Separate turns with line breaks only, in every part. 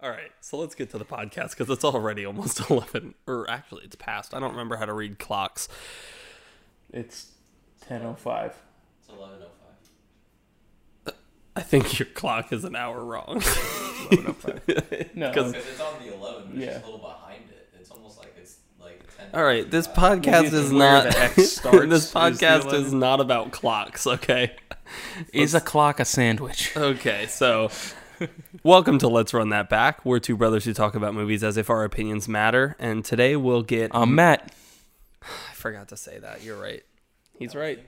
All right, so let's get to the podcast because it's already almost 11, or actually, it's past. I don't remember how to read clocks.
It's 10:05.
It's eleven oh five.
I think your clock is an hour wrong.
11:05. No.
Because-
Because it's on the eleven, but
Yeah.
it's a little behind it. It's almost like it's like ten.
All right, this podcast is not.
the X starts
this podcast is
11.
not about clocks. Okay.
Is a clock a sandwich?
Okay, so welcome to Let's Run That Back. We're two brothers who talk about movies as if our opinions matter, and today we'll get.
I'm Matt.
I forgot to say that. You're right. He's right.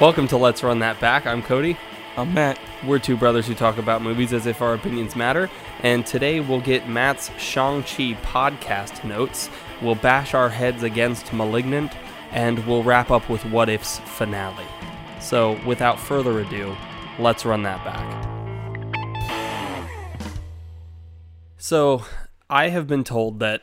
Welcome to Let's Run That Back. I'm Cody.
I'm Matt.
We're two brothers who talk about movies as if our opinions matter, and today we'll get Matt's Shang-Chi podcast notes, we'll bash our heads against Malignant, and we'll wrap up with What If's finale. So, without further ado, let's run that back. So, I have been told that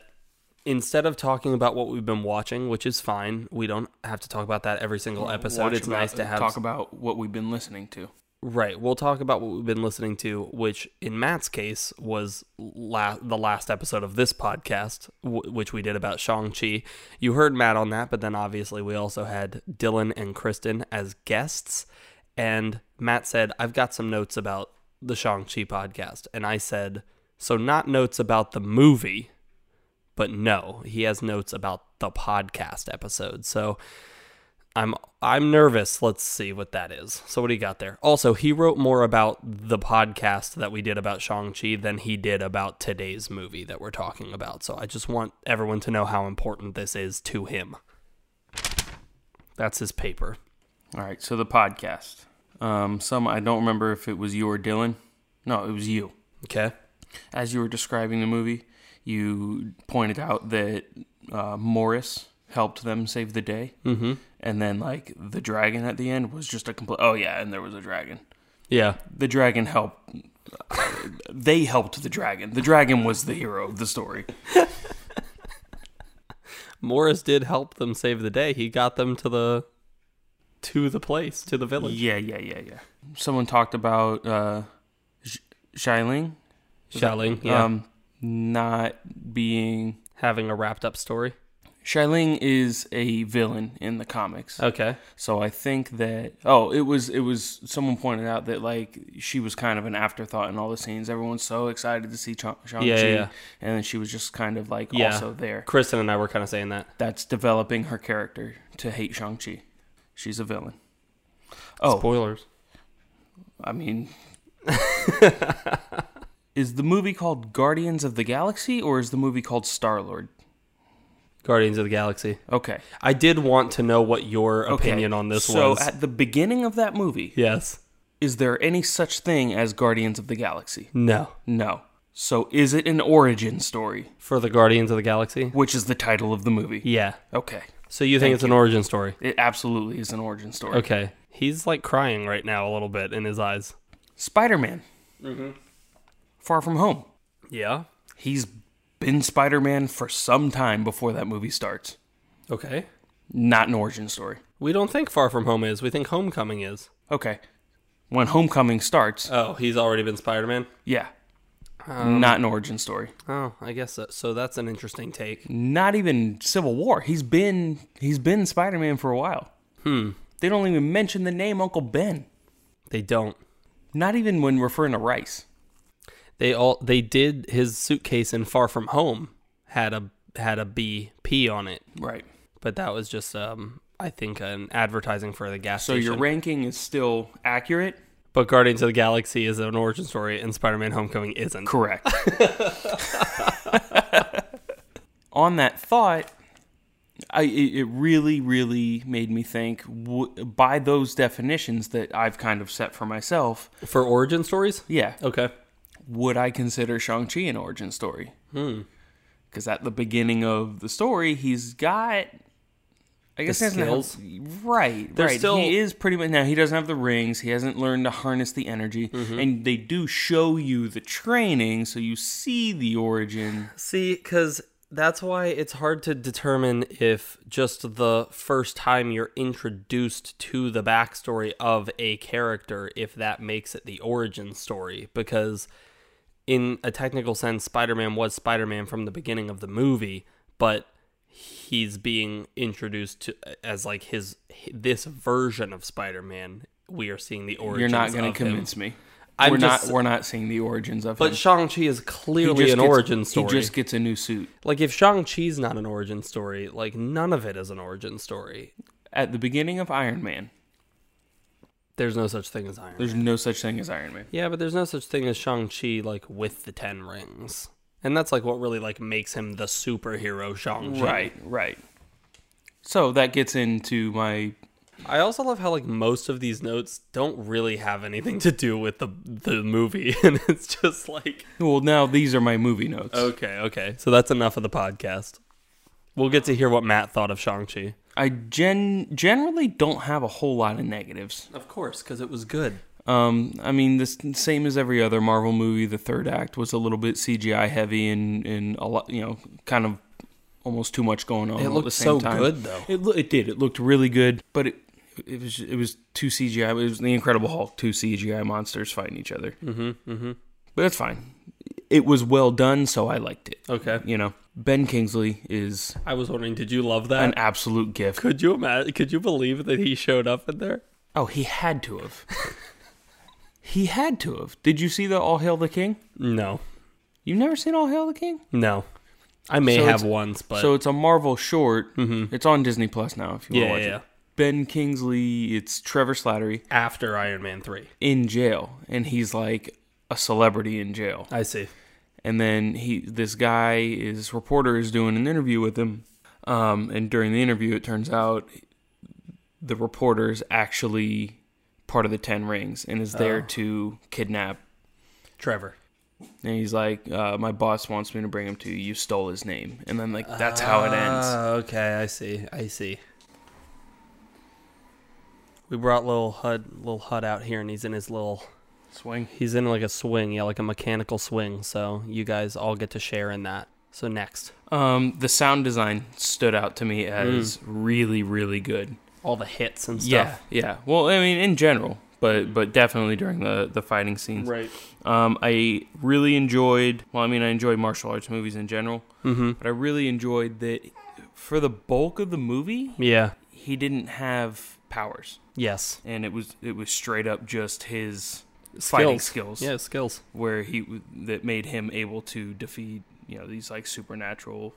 instead of talking about what we've been watching, which is fine, we don't have to talk about that every single episode.
Watch
it's
about-
nice to have
talk about what we've been listening to.
Right. We'll talk about what we've been listening to, which in Matt's case was la- the last episode of this podcast, w- which we did about Shang-Chi. You heard Matt on that, but then obviously we also had Dylan and Kristen as guests. And Matt said, I've got some notes about the Shang-Chi podcast. And I said, so not notes about the movie, but no, he has notes about the podcast episode. So I'm I'm nervous. Let's see what that is. So what do you got there? Also, he wrote more about the podcast that we did about Shang-Chi than he did about today's movie that we're talking about. So I just want everyone to know how important this is to him. That's his paper.
All right, so the podcast. Um, some I don't remember if it was you or Dylan. No, it was you.
Okay?
As you were describing the movie, you pointed out that uh, Morris helped them save the day,
Mm-hmm.
And then like the dragon at the end was just a complete. Oh yeah, and there was a dragon.
Yeah.
The dragon helped. they helped the dragon. The dragon was the hero of the story.
Morris did help them save the day. He got them to the to the place, to the village.
Yeah, yeah, yeah, yeah. Someone talked about uh, Sh- Xialing,
Xialing, yeah.
um, not being.
having a wrapped up story.
Xialing is a villain in the comics,
Okay.
so I think that. Oh, it was it was someone pointed out that like she was kind of an afterthought in all the scenes. Everyone's so excited to see Ch- Shang-Chi,
Yeah, yeah,
and then she was just kind of like
Yeah.
also there.
Kristen and I were kind of saying that.
That's developing her character to hate Shang-Chi. She's a villain. Oh,
Spoilers.
I mean, is the movie called Guardians of the Galaxy or is the movie called Star Lord?
Guardians of the Galaxy.
Okay.
I did want to know what your
okay.
opinion on this
so
was.
So at the beginning of that movie,
yes.
is there any such thing as Guardians of the Galaxy?
No.
No. So is it an origin story,
For the Guardians of the Galaxy?
which is the title of the movie?
Yeah.
Okay.
So you think it's an origin story?
It absolutely is an origin story.
Okay. He's like crying right now a little bit in his eyes.
Spider-Man.
Mm-hmm.
Far From Home.
Yeah.
He's been Spider-Man for some time before that movie starts.
Okay.
Not an origin story.
We don't think Far From Home is. We think Homecoming is.
Okay. When Homecoming starts,
Oh, he's already been Spider Man?
yeah.
Um,
not an origin story.
Oh, I guess so. so. That's an interesting take.
Not even Civil War. He's been he's been Spider-Man for a while.
Hmm.
They don't even mention the name Uncle Ben.
They don't.
Not even when referring to Rice.
They all they did his suitcase in Far From Home had a had a BP on it,
Right.
but that was just um I think an advertising for the gas station.
So
station.
your ranking is still accurate?
But Guardians of the Galaxy is an origin story, and Spider-Man: Homecoming isn't.
Correct. On that thought, I it, it really really made me think w- by those definitions that I've kind of set for myself.
For origin stories?
Yeah,
Okay.
Would I consider Shang-Chi an origin story?
Hmm.
Because at the beginning of the story, he's got I guess
the
he doesn't have- right,
They're
right.
still-
he is pretty much now. He doesn't have the rings. He hasn't learned to harness the energy,
Mm-hmm.
and they do show you the training, so you see the origin.
See, because that's why it's hard to determine if just the first time you're introduced to the backstory of a character, if that makes it the origin story. Because in a technical sense, Spider Man was Spider Man from the beginning of the movie, but he's being introduced to as like his this version of Spider Man. We are seeing the origins.
You're not
going
to convince me.
I'm
we're
just-
not. We're not seeing the origins of
But
him.
Shang Chi is clearly an
gets-
origin story.
He just gets a new suit
Like if Shang Chi's not an origin story, like none of it is an origin story.
at the beginning of Iron Man.
There's no such thing as Iron. Man.
There's no such thing as Iron Man.
Yeah, but there's no such thing as Shang Chi like with the ten rings, and that's like what really like makes him the superhero Shang Chi.
Right, right. So that gets into my
I also love how like most of these notes don't really have anything to do with the the movie, and it's just like
well. Now these are my movie notes.
okay, okay. So that's enough of the podcast. We'll get to hear what Matt thought of Shang Chi.
I gen generally don't have a whole lot of negatives.
Of course, because it was good.
Um, I mean, the same as every other Marvel movie. The third act was a little bit CGI heavy and and a lot, you know, kind of almost too much going on.
It
all at
looked
the same
so
time.
good though.
It loo- it did. It looked really good, but it it was it was two CGI. It was the Incredible Hulk, two CGI monsters fighting each other.
Mm-hmm. Mm-hmm.
But that's fine. It was well done, so I liked it.
Okay.
You know, Ben Kingsley is
I was wondering, did you love that?
an absolute gift.
Could you imagine? Could you believe that he showed up in there?
Oh, he had to have. he had to have. Did you see the All Hail the King?
No,
You've never seen All Hail the King?
no. I may
So
have
it's-
once, but
so it's a Marvel short.
Mhm.
It's on Disney Plus now. If you
yeah,
want
yeah,
to
yeah.
watch it. Ben Kingsley. It's Trevor Slattery
After Iron Man three,
in jail, and he's like a celebrity in jail.
I see.
and then he this guy is reporter is doing an interview with him um, and during the interview it turns out the reporter is actually part of the ten rings and is there
Oh.
to kidnap
Trevor.
and he's like uh, my boss wants me to bring him to you you stole his name and then like that's how it ends
Ah, okay, I see. I see. We brought little Hud, little Hud out here, and he's in his little.
Swing
He's in like a swing, yeah, like a mechanical swing. So you guys all get to share in that. So next,
um, the sound design stood out to me as really really good
all the hits and
yeah
stuff.
yeah well i mean in general but but definitely during the the fighting scenes
Right.
Um, I really enjoyed. Well, I mean, I enjoy martial arts movies in general,
Mm-hmm.
but I really enjoyed that for the bulk of the movie,
Yeah.
he didn't have powers,
Yes.
and it was it was straight up just his fighting skills,
Yeah, skills.
where he that made him able to defeat you know these like supernatural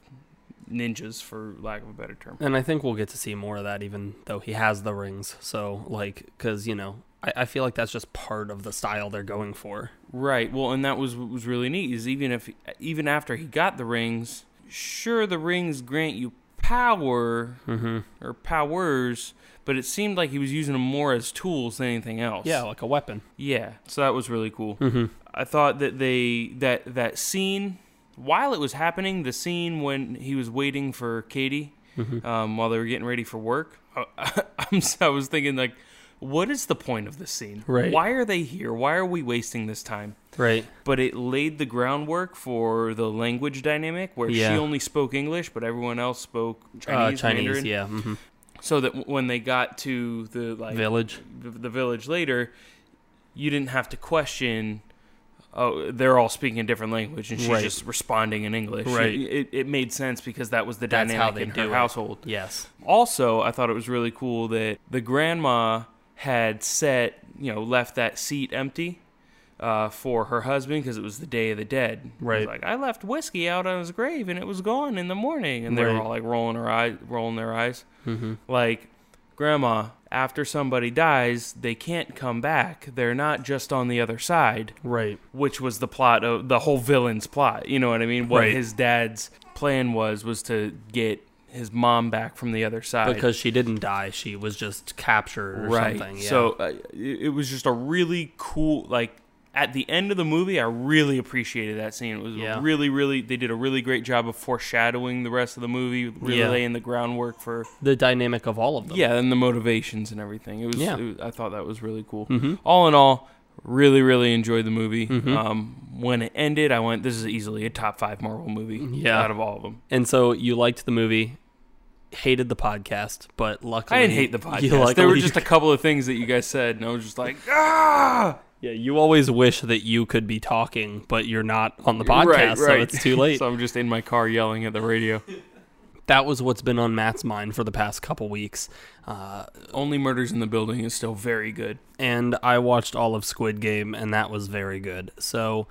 ninjas, for lack of a better term.
And I think we'll get to see more of that, even though he has the rings. So, like, because you know, I, I feel like that's just part of the style they're going for.
Right. Well, and that was was really neat is even if even after he got the rings, sure the rings grant you power
Mm-hmm.
or powers, but it seemed like he was using them more as tools than anything else.
Yeah, like a weapon.
Yeah. So that was really cool.
Mm-hmm.
I thought that they that that scene while it was happening, the scene when he was waiting for Katie
Mm-hmm.
um, while they were getting ready for work, I, I'm, I was thinking like, what is the point of this scene?
Right.
Why are they here? Why are we wasting this time?
Right.
but it laid the groundwork for the language dynamic where
Yeah.
she only spoke English, but everyone else spoke Chinese.
uh, Chinese.
Mandarin.
Yeah. Mm-hmm.
So that when they got to the like
Village.
the, village later, you didn't have to question. Oh, they're all speaking a different language, and she's
Right.
just responding in English.
Right.
It, it made sense because that was the
That's
dynamic in her
it.
household.
Yes.
Also, I thought it was really cool that the grandma had set, you know, left that seat empty uh, for her husband because it was the Day of the Dead.
Right.
like I left whiskey out on his grave and it was gone in the morning, and they
Right.
were all like rolling their eyes, rolling their eyes,
Mm-hmm.
like, Grandma. After somebody dies, they can't come back. They're not just on the other side,
Right.
which was the plot of the whole villain's plot. You know what I mean? What
Right.
his dad's plan was was to get his mom back from the other side.
Because she didn't die, she was just captured or
right.
something. Yeah.
So uh, it, it was just a really cool, like at the end of the movie, I really appreciated that scene. It was
Yeah.
really, really. They did a really great job of foreshadowing the rest of the movie, really
Yeah.
laying the groundwork for
The dynamic of all of them.
yeah, and the motivations and everything. It was.
Yeah.
it was- I thought that was really cool.
Mhm.
All in all, really, really enjoyed the movie.
Mhm.
Um, when it ended, I went, "This is easily a top five Marvel movie."
Yeah.
out of all of them.
And so you liked the movie, hated the podcast, but luckily
I didn't hate the podcast. There were just a couple of things that you guys said, and I was just like, ah.
Yeah. You always wish that you could be talking, but you're not on the podcast,
Right,
so it's too late.
so I'm just in my car yelling at the radio.
that was what's been on Matt's mind for the past couple weeks. Uh,
Only Murders in the Building is still very good.
and I watched all of Squid Game, and that was very good. So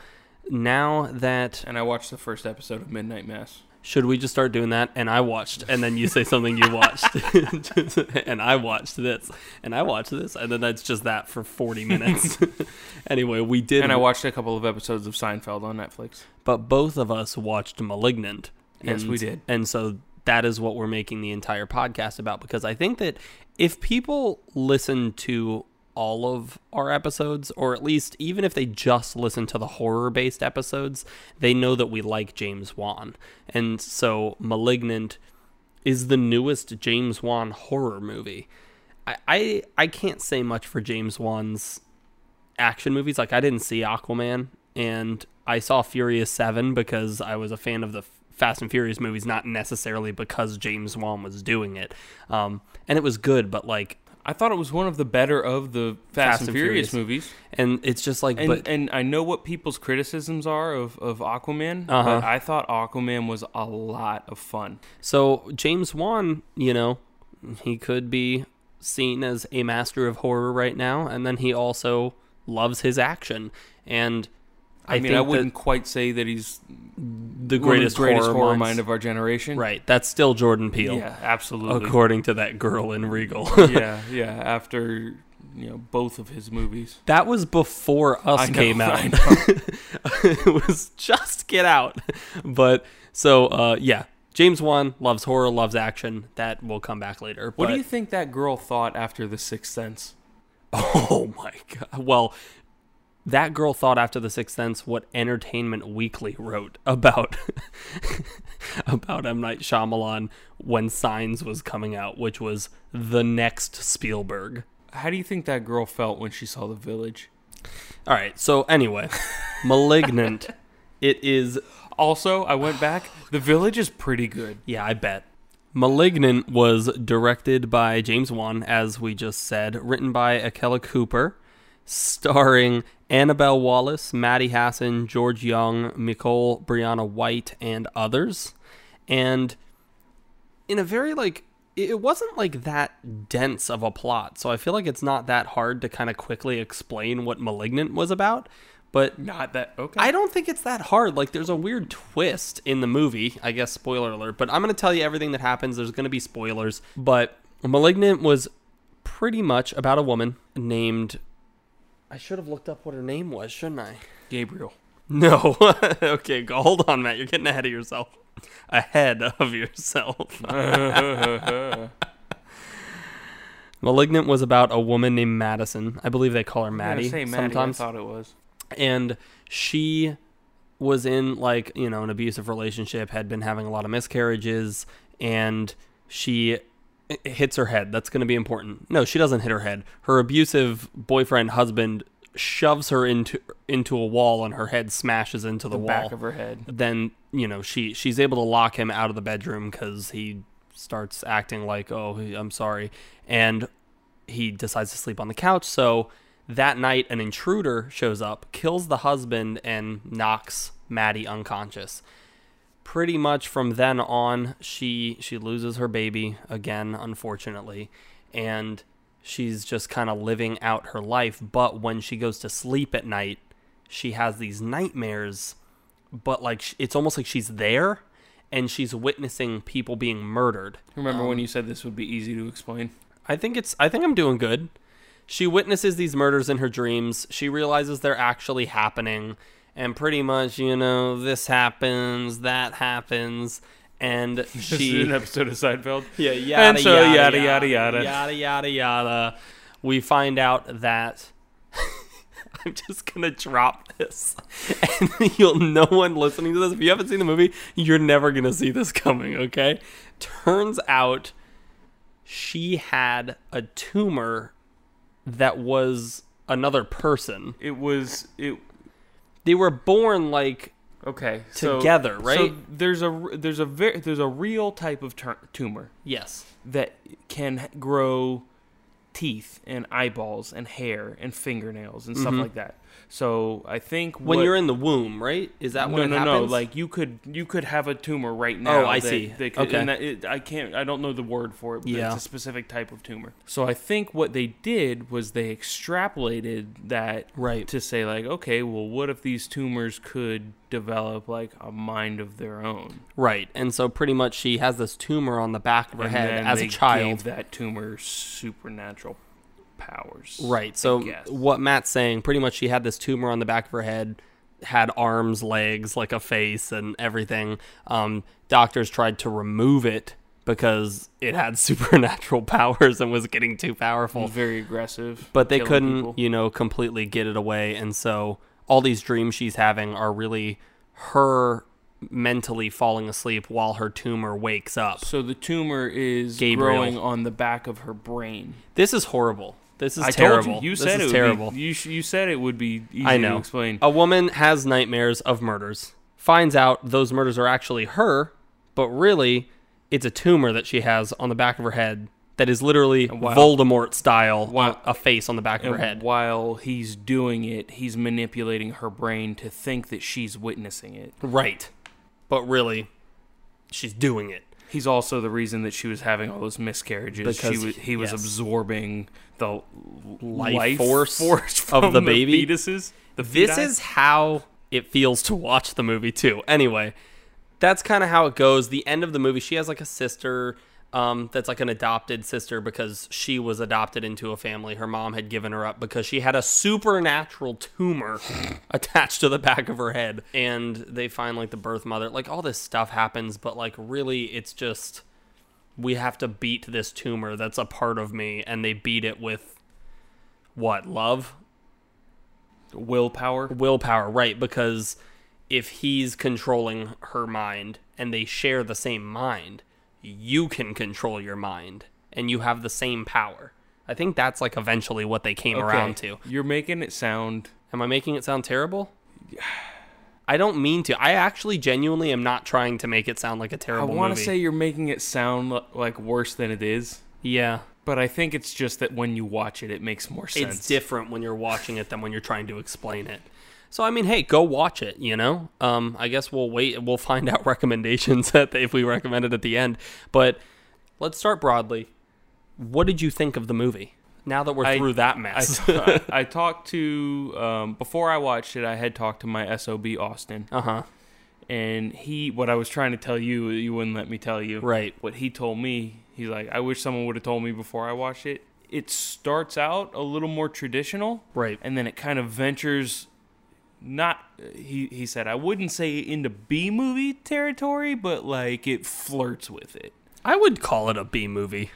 now that
And I watched the first episode of Midnight Mass.
Should we just start doing that? And I watched, and then you say something you watched, and I watched this, and I watched this, and then that's just that for forty minutes. anyway, we did,
And I watched a couple of episodes of Seinfeld on Netflix.
but both of us watched *Malignant*.
Yes, we did.
and so that is what we're making the entire podcast about because I think that if people listen to all of our episodes, or at least even if they just listen to the horror based episodes, they know that we like James Wan. And so Malignant is the newest James Wan horror movie. I, I I can't say much for James Wan's action movies. Like I didn't see Aquaman and I saw Furious 7 because I was a fan of the Fast and Furious movies, not necessarily because James Wan was doing it. Um, and it was good, but like,
I thought it was one of the better of the Fast, and,
and
Furious,
Furious.
movies.
and it's just like,
And
but
and I know what people's criticisms are of, of Aquaman,
Uh-huh.
but I thought Aquaman was a lot of fun.
so James Wan, you know, he could be seen as a master of horror right now, and then he also loves his action. And
I,
I,
mean, I wouldn't quite say that he's
the greatest,
greatest
horror,
horror, mind of our generation.
Right, that's still Jordan Peele,
Yeah, absolutely.
according to that girl in Regal.
yeah, yeah. After you know both of his movies.
That was before Us
know,
came out. It was just Get Out. But so uh, yeah, James Wan loves horror, loves action. That will come back later.
What
but,
do you think that girl thought after The Sixth Sense?
Oh my god. Well, that girl thought after The Sixth Sense what Entertainment Weekly wrote about about M Night Shyamalan when Signs was coming out, which was the next Spielberg.
How do you think that girl felt when she saw The Village?
All right. So anyway, Malignant. It is
Also, I went back. The Village is pretty good.
Yeah, I bet. Malignant was directed by James Wan, as we just said, written by Akela Cooper, starring Annabelle Wallis, Maddie Hasson, George Young, Nicole Briana White, and others. And in a very like it wasn't like that dense of a plot, so I feel like it's not that hard to kind of quickly explain what Malignant was about. But
Not that okay.
I don't think it's that hard. Like, there's a weird twist in the movie. I guess spoiler alert. But I'm going to tell you everything that happens. There's going to be spoilers. But Malignant was pretty much about a woman named. I should have looked up what her name was, shouldn't I?
Gabriel.
No. okay, go, hold on, Matt. You're getting ahead of yourself. Ahead of yourself. Malignant was about a woman named Madison. I believe they call her Maddie,
say Maddie.
sometimes
I thought it was.
and she was in like you know an abusive relationship had been having a lot of miscarriages and she hits her head. That's going to be important. No she doesn't hit her head. Her abusive boyfriend husband shoves her into into a wall and her head smashes into the,
The
wall.
back of her head.
then you know she she's able to lock him out of the bedroom because he starts acting like oh i'm sorry. And he decides to sleep on the couch. So that night an intruder shows up kills the husband and knocks maddie unconscious pretty much from then on she she loses her baby again unfortunately and she's just kind of living out her life but when she goes to sleep at night she has these nightmares but like it's almost like she's there and she's witnessing people being murdered.
Remember when um, you said this would be easy to explain?
I think it's I think I'm doing good. She witnesses these murders in her dreams. She realizes they're actually happening and pretty much, you know, this happens, that happens and she
an episode of Seinfeld.
yeah, yada,
And so
yada,
yada, yada, yada.
yada, yada, yada. We find out that I'm just gonna drop this, and you'll no one listening to this. If you haven't seen the movie, you're never gonna see this coming. Okay? Turns out she had a tumor that was another person.
It was it.
They were born like
Okay, so-
Together, right?
So there's a there's a ver- there's a real type of tur- tumor
yes,
that can grow teeth and eyeballs and hair and fingernails and stuff mm-hmm. like that. So I think
when
what-
you're in the womb, right? Is that
no
when it
no
happens?
no like you could you could have a tumor right oh, now.
Oh, I
that-
see.
that could-
Okay.
it, I can't I don't know the word for it. But
Yeah.
it's a specific type of tumor. So I think what they did was they extrapolated that
Right.
to say like okay well what if these tumors could develop like a mind of their own
right, and so pretty much she has this tumor on the back of her
And
head as a child.
gave that tumor supernatural powers
Right. So what Matt's saying, pretty much she had this tumor on the back of her head, had arms, legs, like a face and everything. Um, doctors tried to remove it because it had supernatural powers and was getting too powerful.
very aggressive
But they couldn't,
people.
you know, completely get it away. And so all these dreams she's having are really her mentally falling asleep while her tumor wakes up.
so the tumor is
Gabriel.
growing on the back of her brain
This is horrible. This is
I
terrible.
told you. You
This
said it would
terrible.
Be, you you said it would be easy
I know.
to explain.
A woman has nightmares of murders, finds out those murders are actually her, but really it's a tumor that she has on the back of her head that is literally
Wow.
Voldemort style,
Wow.
a face on the back of
And
her head.
while he's doing it, he's manipulating her brain to think that she's witnessing it.
Right. But really, she's doing it.
He's also the reason that she was having all those miscarriages.
Because
she was, he was
yes.
absorbing the
Life
life,
force
force,
of
from
the baby?
fetuses. The
This is how it feels to watch the movie too. Anyway, that's kind of how it goes. The end of the movie, she has like a sister um, that's like an adopted sister because she was adopted into a family. Her mom had given her up because she had a supernatural tumor attached to the back of her head, and they find like the birth mother. Like all this stuff happens, but like really, it's just we have to beat this tumor that's a part of me, and they beat it with what love
willpower.
willpower, right? Because if he's controlling her mind and they share the same mind, you can control your mind and you have the same power. I think that's like eventually what they came around to.
You're making it sound.
Am I making it sound terrible? I don't mean to. I actually genuinely am not trying to make it sound like a terrible movie.
I want to say you're making it sound like worse than it is,
yeah.
but I think it's just that when you watch it, it makes more sense.
It's different when you're watching it than when you're trying to explain it. So I mean, hey, go watch it. You know, um, I guess we'll wait. We'll find out recommendations at the, if we recommend it at the end. But let's start broadly. What did you think of the movie? Now that we're
I-
through that
I,
mess.
I talked to um, before I watched it. I had talked to my sob Austin,
uh huh.
and he what I was trying to tell you, you wouldn't let me tell you.
Right.
What he told me, he's like, I wish someone would have told me before I watched it. It starts out a little more traditional,
Right.
and then it kind of ventures. Not he he said I wouldn't say into B movie territory, but like it flirts with it.
I would call it a B movie.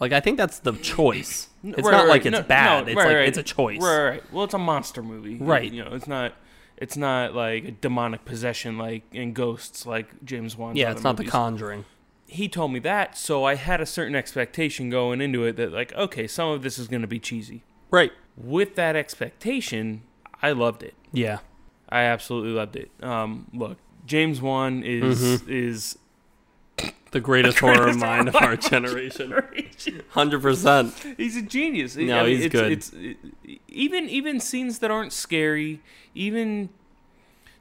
Like I think that's the choice. It's
Right,
not
right,
like it's
No,
bad.
no,
it's
right,
like it's a choice.
Right, right. Well, it's a monster movie.
Right.
You know, it's not. It's not like a demonic possession like in Ghosts, like James Wan's.
Yeah, it's not The. Conjuring.
He told me that, so I had a certain expectation going into it that like, okay, some of this is going to be cheesy.
Right.
With that expectation, I loved it.
Yeah.
I absolutely loved it. Um, look, James Wan is
Mm-hmm.
is
The greatest horror mind of our generation. Hundred percent.
He's a genius.
No,
I mean,
he's
it's,
good.
It's it, even even scenes that aren't scary, even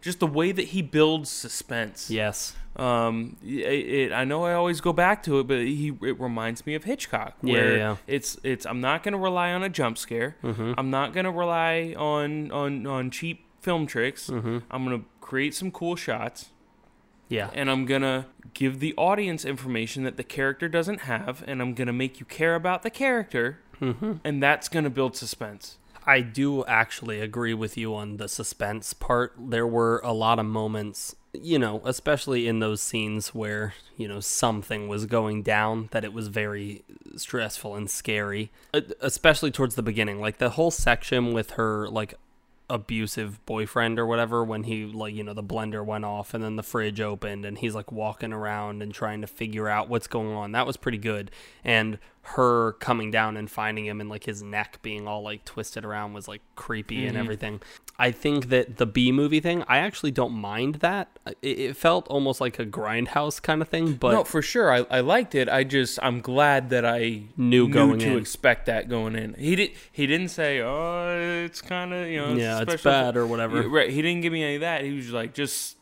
just the way that he builds suspense.
Yes.
Um, it, it, I know I always go back to it, but he it reminds me of Hitchcock.
Yeah, yeah.
It's it's I'm not gonna rely on a jump scare.
Mm-hmm.
I'm not gonna rely on on on cheap film tricks.
Mm-hmm.
I'm gonna create some cool shots
Yeah.
and I'm gonna give the audience information that the character doesn't have, and I'm gonna make you care about the character,
Mm-hmm.
and that's gonna build suspense.
I do actually agree with you on the suspense part. There were a lot of moments, you know, especially in those scenes where, you know, something was going down that it was very stressful and scary, Uh, especially towards the beginning. Like the whole section with her, like, abusive boyfriend or whatever when he like you know the blender went off and then the fridge opened and he's like walking around and trying to figure out what's going on that was pretty good and her coming down and finding him and like his neck being all like twisted around was like creepy and mm-hmm. everything i think that the b movie thing i actually don't mind that it, it felt almost like a grindhouse kind of thing but
no, for sure. I, I liked it. I just I'm glad that I
Knew going
to
in.
expect that going in. He did. He didn't say, "Oh, it's kind of you know,
yeah it's
special."
bad or whatever
Yeah, Right. He didn't give me any of that. He was like, just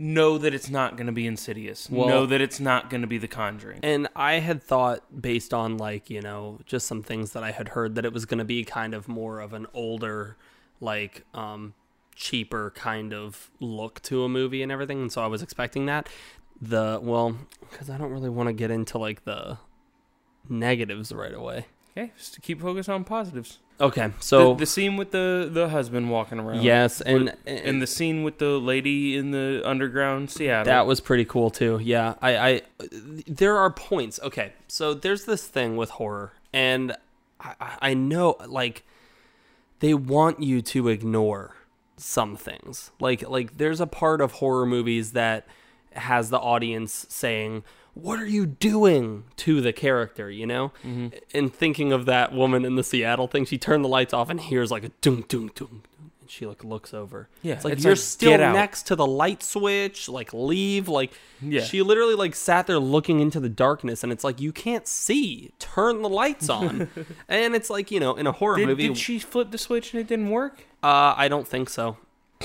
know that it's not going to be Insidious.
Well-
know that it's not going to be The Conjuring.
And I had thought, based on like, you know, just some things that I had heard, that it was going to be kind of more of an older, like, um, cheaper kind of look to a movie and everything. And so I was expecting that. The, well, because I don't really want to get into like the negatives right away.
Okay, just to keep focused on positives.
Okay. So,
the, the scene with the the husband walking around.
yes. And,
And the scene with the lady in the underground Seattle.
That was pretty cool too. Yeah, I, I, there are points. Okay, so there's this thing with horror, and I, I I know like they want you to ignore some things. Like, like there's a part of horror movies that has the audience saying, "What are you doing?" to the character, you know.
Mm-hmm.
And thinking of that woman in the Seattle thing, she turned the lights off and hears like a doom, doom, doom. And she like looks over.
Yeah,
it's like
it's
you're
like,
still next to the light switch. Like leave. Like
Yeah.
she literally like sat there looking into the darkness, and it's like you can't see. Turn the lights on. and it's like you know in a horror
did,
movie.
did she flip the switch and it didn't work?
Uh, I don't think so.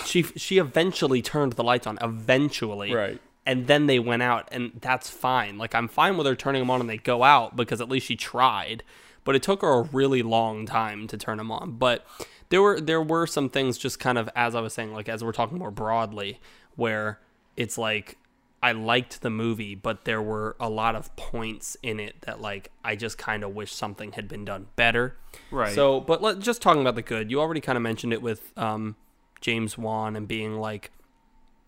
She she eventually turned the lights on. Eventually,
Right.
And then they went out, and that's fine. Like I'm fine with her turning them on and they go out because at least she tried. But it took her a really long time to turn them on. But there were there were some things just kind of as I was saying, like as we're talking more broadly, where it's like I liked the movie, but there were a lot of points in it that like I just kind of wish something had been done better.
Right.
So, but let, just talking about the good, you already kind of mentioned it with um, James Wan and being like,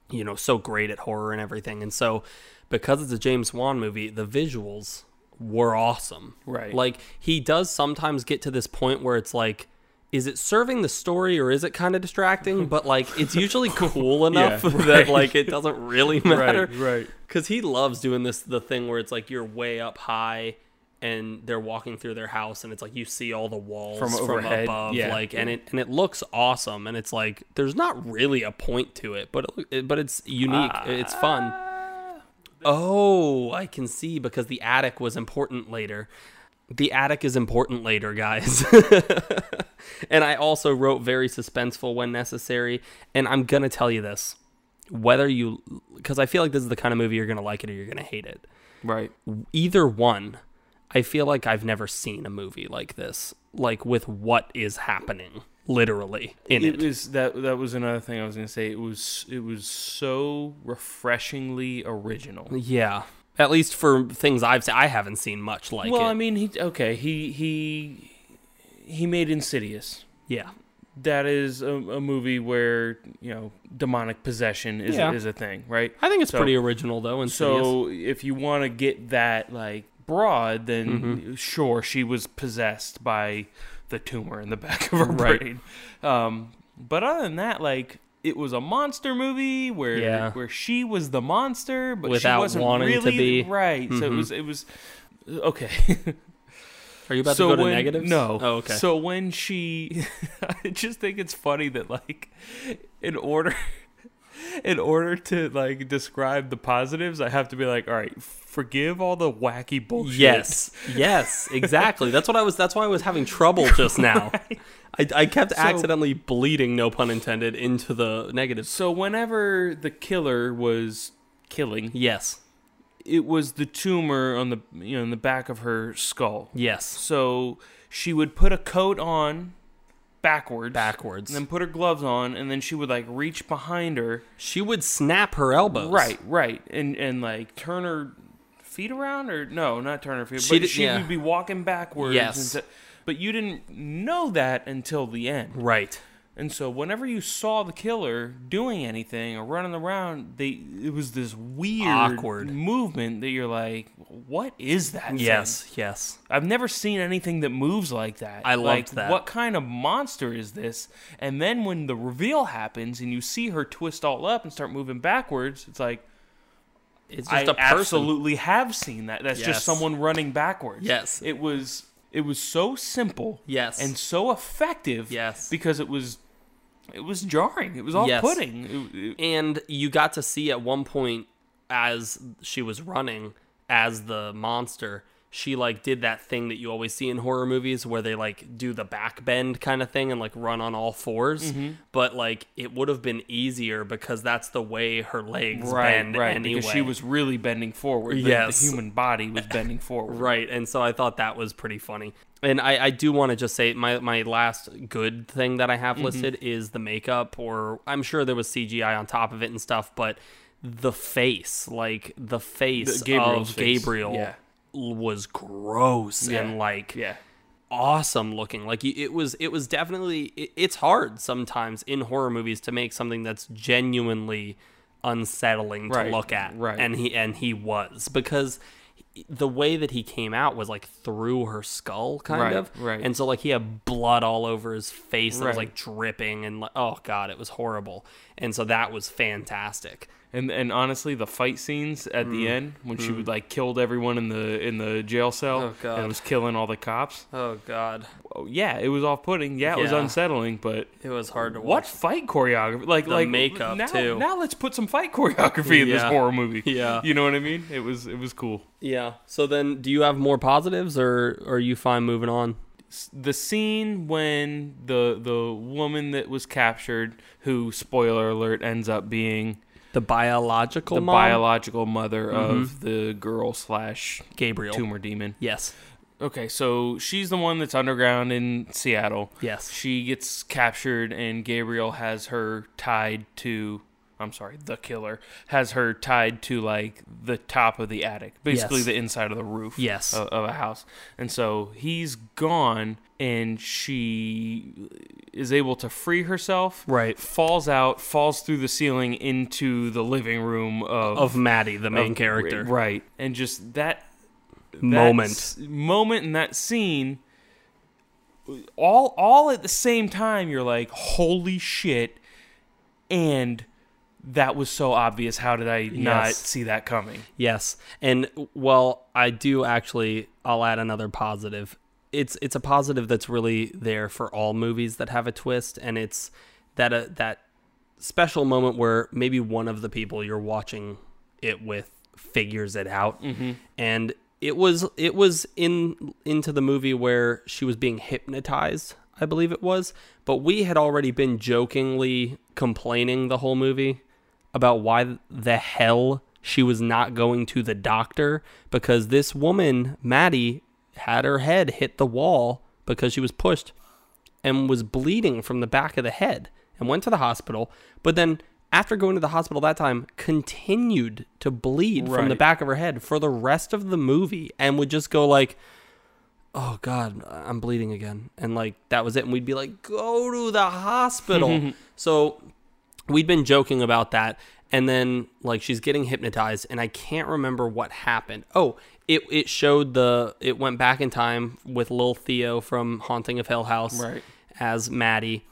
you know, so great at horror and everything. And so, because it's a James Wan movie, the visuals were awesome.
Right.
Like, he does sometimes get to this point where it's like, is it serving the story or is it kind of distracting? But like, it's usually cool enough
Yeah,
that like it doesn't really matter
right.
because he loves doing this the thing where it's like you're way up high and they're walking through their house and it's like you see all the walls
From
from,
overhead,
above
yeah.
like and it and it looks awesome and it's like there's not really a point to it but it, but it's unique. Ah. It's fun. Oh i can see because the attic was important later. The attic is important later guys. And i also wrote very suspenseful when necessary and i'm gonna tell you this. Whether you because i feel like this is the kind of movie you're gonna like it or you're gonna hate it.
Right.
either one i feel like i've never seen a movie like this like with what is happening literally in
it
it,
was that that was another thing I was gonna say. It was it was so refreshingly original.
yeah at least for things i've seen i haven't seen much like
well,
it
I mean, he okay. He he he made Insidious.
yeah
That is a, a movie where you know demonic possession is
Yeah.
is a thing, right?
i think it's
So-
pretty original though and so
So if you want to get that like broad, then
Mm-hmm.
sure, she was possessed by the tumor in the back of her
Right.
brain. Um, but other than that, like it was a monster movie where
Yeah.
where she was the monster, but
Without
she wasn't
wanting to
really
be.
right. So it
Mhm.
was it was okay.
are you about
so
to go to
when,
negatives
No.
oh okay
So when she, I just think it's funny that like, in order, in order to like describe the positives, I have to be like, all right, forgive all the wacky bullshit.
Yes, yes, exactly. That's what I was. That's why I was having trouble just now. I, I kept
So-
accidentally bleeding, no pun intended, into the negatives.
So whenever the killer was killing,
Yes,
it was the tumor on the you know in the back of her skull.
yes,
So she would put a coat on backwards,
backwards.
and then put her gloves on, and then she would like reach behind her.
she would snap her elbows.
Right, right, and and like turn her feet around, or no, not turn her feet,
She
but
did-
she
yeah.
would be walking backwards.
Yes.
so- but you didn't know that until the end.
right.
And so whenever you saw the killer doing anything or running around, they it was this weird
Awkward.
movement that you're like, what is that? thing?"
Yes, yes.
I've never seen anything that moves like that.
I
like,
that.
What kind of monster is this? And then when the reveal happens and you see her twist all up and start moving backwards, it's like
It's just a person.
absolutely have seen that. That's
Yes.
just someone running backwards.
Yes.
It was it was so simple.
Yes.
And so effective.
Yes.
Because it was it was jarring. It was off
Yes.
putting. It- it-
and you got to see at one point as she was running as the monster she like did that thing that you always see in horror movies where they like do the back bend kind of thing and like run on all 4s
Mm-hmm.
but like it would have been easier because that's the way her legs
right,
bend
right.
anyway
Because she was really bending forward. The,
Yes.
the human body was bending forward.
Right, and so I thought that was pretty funny. And I, I do want to just say my, my last good thing that I
Mm-hmm.
have listed is the makeup, or I'm sure there was CGI on top of it and stuff, but the face, like the face
The-
of
face,
Gabriel,
yeah.
Was gross
Yeah.
and like
Yeah.
awesome looking. Like it was, it was definitely. It, it's hard sometimes in horror movies to make something that's genuinely unsettling to
Right,
look at.
right.
And he and he was because the way that he came out was like through her skull, kind
Right,
of.
right.
And so like he had blood all over his face that was like dripping and like oh god, it was horrible. And so that was fantastic.
And and honestly, the fight scenes at
Mm.
the end when she would like killed everyone in the in the jail cell
Oh,
and was killing all the cops.
Oh god,
Oh, yeah, it was off putting. Yeah, it was unsettling, but
it was hard to watch.
what fight choreography? Like
The
like
makeup,
now,
too.
Now let's put some fight choreography in this horror movie.
Yeah.
you know what I mean. It was it was cool.
Yeah. So then, do you have more positives, or, or are you fine moving on?
The scene when the the woman that was captured, who spoiler alert ends up being
The biological
the
mom,
biological mother
Mm-hmm.
of the girl slash
Gabriel.
tumor demon.
Yes.
Okay, so she's the one that's underground in Seattle.
Yes.
She gets captured, and Gabriel has her tied to. I'm sorry, the killer has her tied to like the top of the attic, basically
Yes.
the inside of the roof
Yes.
of, of a house. And so he's gone, and she is able to free herself.
Right.
Falls out, falls through the ceiling into the living room of
Of Maddie, the main
of-
character.
right? And just that that
Moment.
s- moment in that scene, all all at the same time, you're like, holy shit! And that was so obvious. How did I not see that coming?
Yes, and well, I do actually. I'll add another positive. It's it's a positive that's really there for all movies that have a twist, and it's that uh, that special moment where maybe one of the people you're watching it with figures it out, and it was it was in into the movie where she was being hypnotized. I believe it was, but we had already been jokingly complaining the whole movie about why the hell she was not going to the doctor because this woman, Maddie, had her head hit the wall because she was pushed and was bleeding from the back of the head and went to the hospital. But then, after going to the hospital that time, continued to bleed from the back of her head for the rest of the movie and would just go like, "Oh God, I'm bleeding again," and like that was it. And we'd be like, "Go to the hospital." so we'd been joking about that and then like she's getting hypnotized and i can't remember what happened oh it, it showed the it went back in time with lil theo from haunting of hill house
Right.
as maddie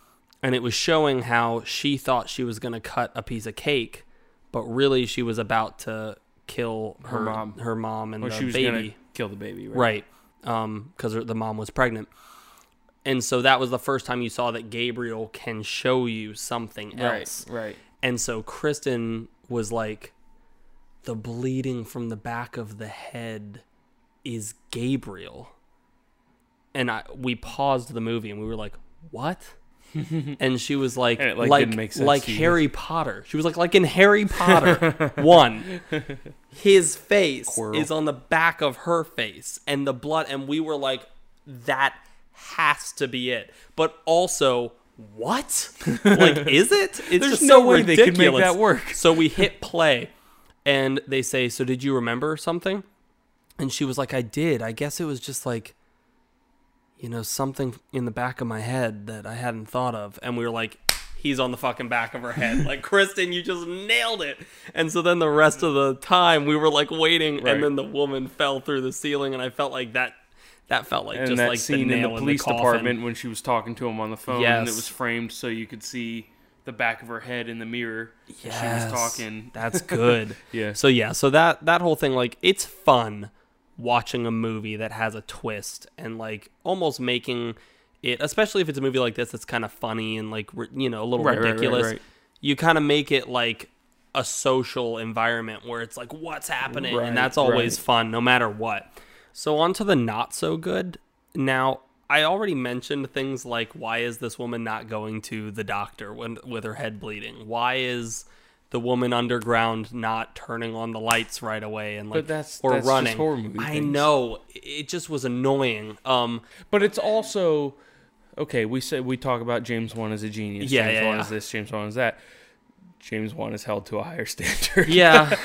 and it was showing how she thought she was going to cut a piece of cake but really she was about to kill her,
Her mom.
her mom and
Or
the
she was
baby
kill the baby, right?
right um because the mom was pregnant and so that was the first time you saw that gabriel can show you something else
Right. Right.
and so Kristen was like, the bleeding from the back of the head is Gabriel. And I, we paused the movie and we were like, what? and she was like,
like,
like, like. Harry Potter. She was like, like in Harry Potter one, his face
Quirrell.
is on the back of her face, and the blood. And we were like, that has to be it. But also, what? like, is it? It's
There's
just
no
so
way they could make
ridiculous.
that work.
So we hit play, and they say, "So did you remember something?" And she was like, "I did. I guess it was just like." you know, something in the back of my head that I hadn't thought of. And we were like, he's on the fucking back of her head. like, Kristen, you just nailed it. And so then the rest of the time we were like waiting,
Right.
and then the woman fell through the ceiling, and I felt like that. That felt like
and
just
that
like
scene
the
in the
in
police department when she was talking to him on the phone and it was framed so you could see the back of her head in the mirror as she was talking.
That's good.
Yeah.
So yeah, so that that whole thing, like, it's fun watching a movie that has a twist and like almost making it, especially if it's a movie like this that's kind of funny and like you know a little
Right, right, right,
ridiculous.
right.
You kind of make it like a social environment where it's like what's happening, and that's always fun no matter what. So on to the not so good. Now I already mentioned things like why is this woman not going to the doctor when with her head bleeding? Why is the woman underground not turning on the lights right away and like
But that's-
or
that's
running? I
things.
know it just was annoying. Um,
But it's also okay. We said we talk about James Wan as a genius.
Yeah,
James
yeah,
Wan
yeah.
is this. James Wan is that. James Wan is held to a higher standard.
yeah,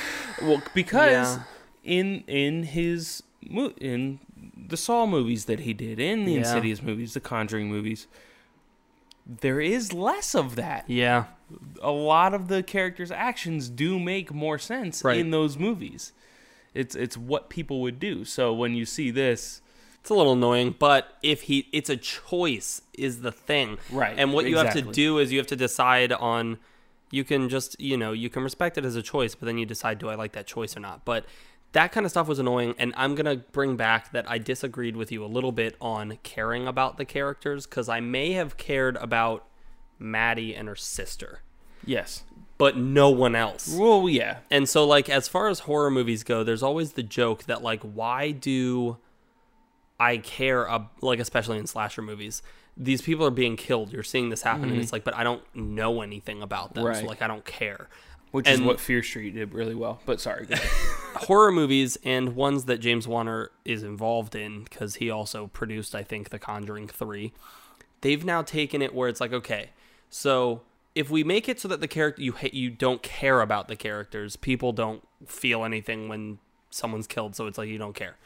well, because
Yeah.
in in his in the Saw movies that he did, in the
Yeah.
Insidious movies, the Conjuring movies, there is less of that.
yeah,
A lot of the characters' actions do make more sense
Right.
in those movies. It's it's what people would do. So when you see this,
it's a little annoying. But if he, it's a choice is the thing,
Right,
And what you have to do is you have to decide on. You can just you know you can respect it as a choice, but then you decide do I like that choice or not. But that kind of stuff was annoying, and I'm gonna bring back that I disagreed with you a little bit on caring about the characters because I may have cared about Maddie and her sister,
yes,
but no one else.
well, yeah,
And so, like, as far as horror movies go, there's always the joke that, like, why do I care, ab- like, especially in slasher movies? These people are being killed. You're seeing this happen, and mm-hmm. it's like, but I don't know anything about them. So, like, I don't care.
Which is what Fear Street did really well. But sorry,
horror movies and ones that James Wan is involved in, because he also produced, I think, The Conjuring 3, they've now taken it where it's like, okay, so if we make it so that the character you hate, you don't care about the characters, people don't feel anything when someone's killed, so it's like you don't care.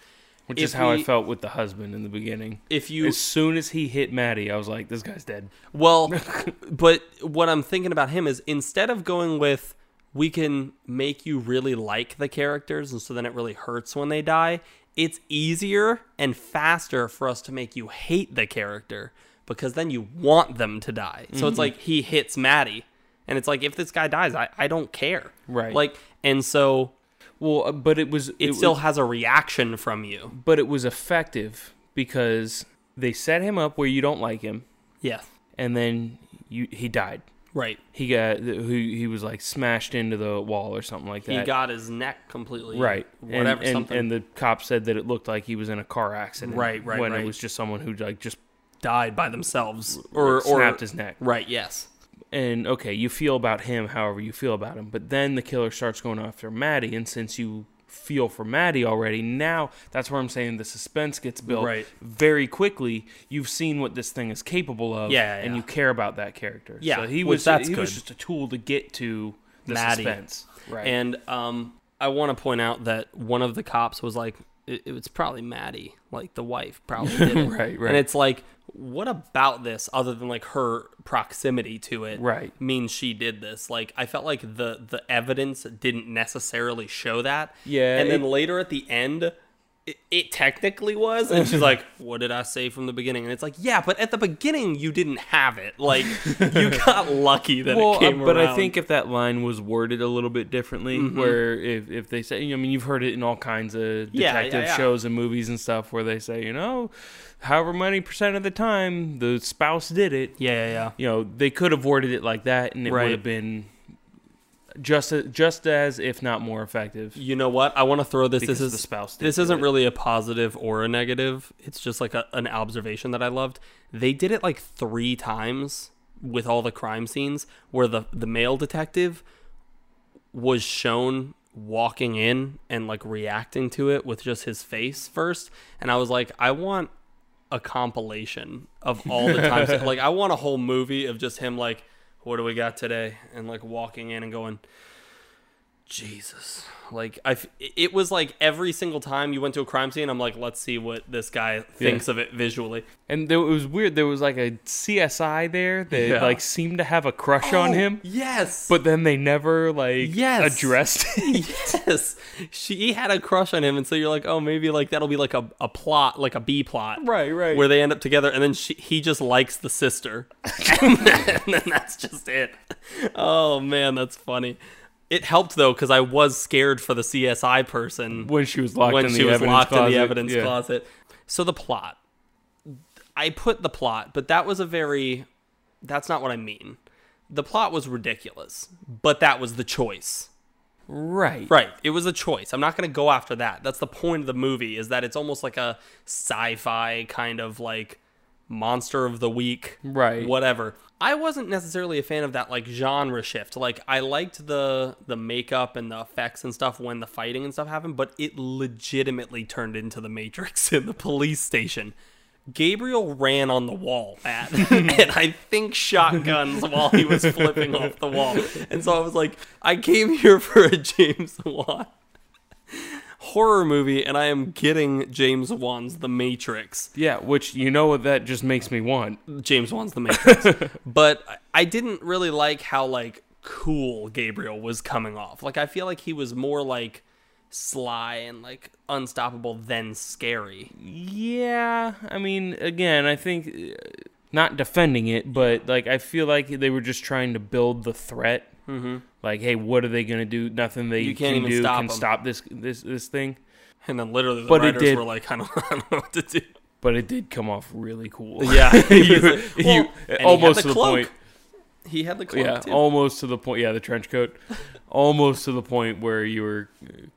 which
If
is how I felt with the husband in the beginning.
If you
As soon as he hit Maddie, I was like, "This guy's dead."
Well, but what I'm thinking about him is instead of going with we can make you really like the characters and so then it really hurts when they die, it's easier and faster for us to make you hate the character because then you want them to die. So
Mm-hmm.
it's like he hits Maddie and it's like if this guy dies, I, I don't care.
Right.
Like and so
Well, uh, but it was
it,
it
still
was,
has a reaction from you.
but it was effective because they set him up where you don't like him,
Yeah.
and then you he died.
Right.
He got he, he was like smashed into the wall or something like that.
He got his neck completely
right,
Whatever
and, and,
something
and the cop said that it looked like he was in a car accident.
Right, right,
When
right.
it was just someone who like just
died by themselves or or
snapped his neck.
Right, yes.
and okay, you feel about him however you feel about him, but then the killer starts going after Maddie, and since you feel for Maddie already, now that's where I'm saying the suspense gets built
Right.
very quickly. You've seen what this thing is capable of,
Yeah,
and
yeah.
you care about that character.
Yeah,
so he was
that's
he was just a tool to get to the
Maddie.
suspense, right?
And um, I want to point out that one of the cops was like, it, it was probably Maddie, like the wife, probably did it.
Right, right.
And it's like, what about this, other than like her proximity to it,
Right.
means she did this? Like, I felt like the the evidence didn't necessarily show that.
Yeah,
And then
it-
later at the end. It, it technically was, and she's like, "What did I say from the beginning?" And it's like, "Yeah, but at the beginning you didn't have it. Like, you got lucky that
well,
it
uh,
came
but I think if that line was worded a little bit differently,
Mm-hmm.
where if, if they say, you know, I mean, you've heard it in all kinds of
Yeah, yeah,
detective
yeah.
shows and movies and stuff, where they say, you know, however many percent of the time the spouse did it,
yeah, yeah, yeah.
you know, they could have worded it like that, and it
Right.
would have been just as, just as, if not more effective.
You know what? I want to throw this.
Because
this is
the spouse
This isn't
it.
really a positive or a negative. It's just like a, an observation that I loved. They did it like three times with all the crime scenes where the the male detective was shown walking in and like reacting to it with just his face first, and I was like, I want a compilation of all the times. like I want a whole movie of just him like, what do we got today? And like walking in and going Jesus. Like I, it was like every single time you went to a crime scene, I'm like, let's see what this guy thinks of it visually.
And there, it was weird. There was like a CSI there that
Yeah.
like seemed to have a crush on oh, him,
Yes,
but then they never like
Yes.
addressed it.
yes, she had a crush on him, and so you're like, oh, maybe like that'll be like a, a plot, like a B plot,
right, right.
where they end up together, and then she, he just likes the sister, and, then, and then that's just it. Oh man, that's funny. It helped though because I was scared for the CSI person
when she was locked
when
in
she
the
was
evidence
locked in the evidence
Yeah.
closet. So the plot, I put the plot, but that was a very. That's not what I mean. The plot was ridiculous, but that was the choice.
Right.
Right. It was a choice. I'm not going to go after that. That's the point of the movie is that it's almost like a sci-fi kind of like monster of the week,
Right.
whatever. I wasn't necessarily a fan of that like genre shift. Like I liked the the makeup and the effects and stuff when the fighting and stuff happened, but it legitimately turned into the Matrix in the police station. Gabriel ran on the wall at and I think shotguns while he was flipping off the wall. And so I was like, I came here for a James Wan horror movie and I am getting James Wan's The Matrix.
Yeah, which you know what that just makes me want.
James Wan's The Matrix. but I- didn't really like how like cool Gabriel was coming off. Like I feel like he was more like sly and like unstoppable than scary.
Yeah, I mean, again, I think uh, not defending it, but like I feel like they were just trying to build the threat. Mm-hmm. Like, hey, what are they gonna do? Nothing they
You can't
can do
stop
can
'em.
stop this this this thing.
And then literally the
But it
writers
did-
were like, I don't, I don't know what to do.
But it did come off really cool.
Yeah. He
you,
like-
you-
well, and
almost to
the
the
cloak.
point.
He had the cloak
Yeah,
too.
almost to the point. Yeah, the trench coat. almost to the point where you were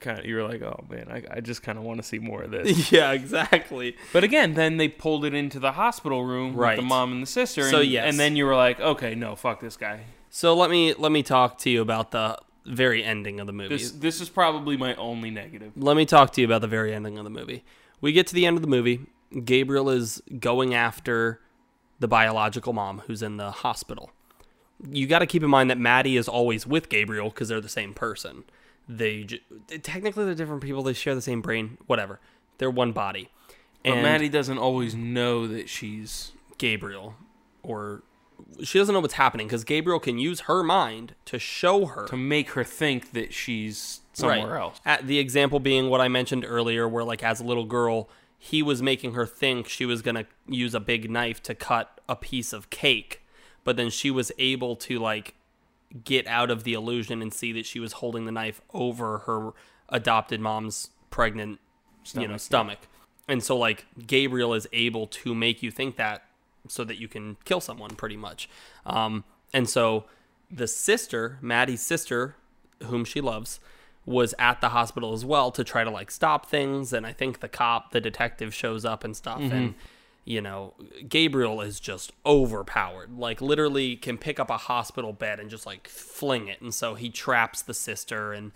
kind of you were like, oh man, I, I just kind of want to see more of this.
yeah, exactly.
But again, then they pulled it into the hospital room
Right.
with the mom and the sister.
So,
and,
yes.
and then you were like, okay, no, fuck this guy.
So let me let me talk to you about the very ending of the movie.
This this is probably my only negative.
let me talk to you about the very ending of the movie. We get to the end of the movie. Gabriel is going after the biological mom who's in the hospital. You got to keep in mind that Maddie is always with Gabriel because they're the same person. They j- technically they're different people. They share the same brain. Whatever. They're one body.
But
And
Maddie doesn't always know that she's
Gabriel, or she doesn't know what's happening because Gabriel can use her mind to show her
to make her think that she's somewhere
Right.
else.
At the example being what I mentioned earlier, where like as a little girl, he was making her think she was gonna use a big knife to cut a piece of cake, but then she was able to like get out of the illusion and see that she was holding the knife over her adopted mom's pregnant, you know, stomach. And so like Gabriel is able to make you think that so that you can kill someone pretty much. Um, and so the sister, Maddie's sister, whom she loves, was at the hospital as well to try to like stop things. And I think the cop, the detective, shows up and stuff. And you know, Gabriel is just overpowered. Like literally can pick up a hospital bed and just like fling it. And so he traps the sister and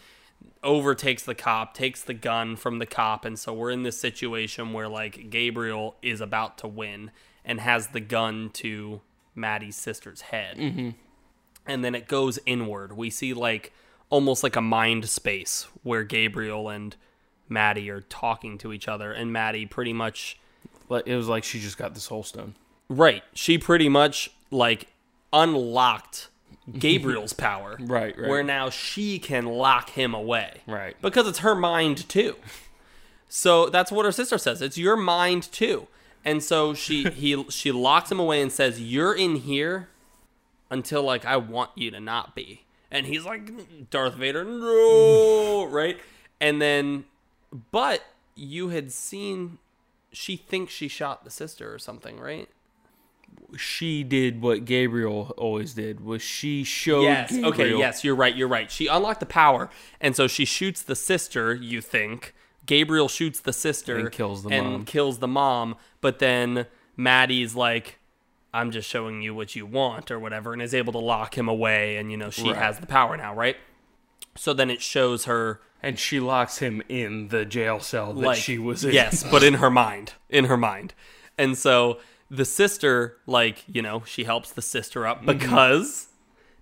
overtakes the cop, takes the gun from the cop, and so we're in this situation where like Gabriel is about to win and has the gun to Maddie's sister's head. Mm-hmm. And then it goes inward. We see like almost like a mind space where Gabriel and Maddie are talking to each other, and Maddie pretty much
it was like she just got the soul stone.
right. She pretty much like unlocked Gabriel's power.
Right, right.
Where now she can lock him away.
Right.
Because it's her mind too. So that's what her sister says. It's your mind too. And so she he she locks him away and says, "You're in here until like I want you to not be." And he's like, "Darth Vader, no!" right? And then but you had seen she thinks she shot the sister or something, right?
She did what Gabriel always did. Was she showed
Yes. Okay. Yes, you're right. You're right. She unlocked the power, and so she shoots the sister. You think Gabriel shoots the sister
And kills the
and
mom.
kills the mom, but then Maddie's like, "I'm just showing you what you want" or whatever, and is able to lock him away, and you know she
Right.
has the power now, right? So then it shows her
and she locks him in the jail cell that
like
she was in.
Yes, but in her mind, in her mind, and so the sister, like you know, she helps the sister
Mm-hmm.
up because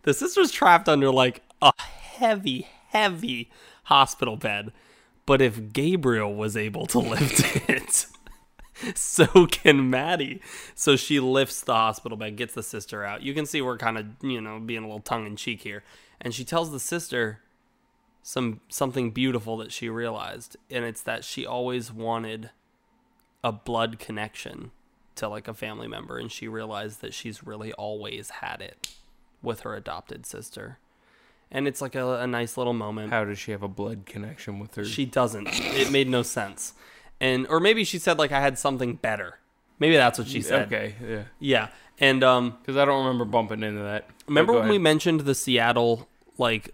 the sister's trapped under like a heavy, heavy hospital bed. But if Gabriel was able to lift it, so can Maddie. So she lifts the hospital bed, gets the sister out. You can see we're kind of, you know, being a little tongue in cheek here. And she tells the sister some something beautiful that she realized, and it's that she always wanted a blood connection to like a family member and she realized that she's really always had it with her adopted sister. And it's like a, a nice little moment.
How does she have a blood connection with her?
She doesn't. It made no sense. And or maybe she said like I had something better. Maybe that's what she said.
Okay, yeah.
Yeah. And um
Because I don't remember bumping into that.
remember when we mentioned the Seattle like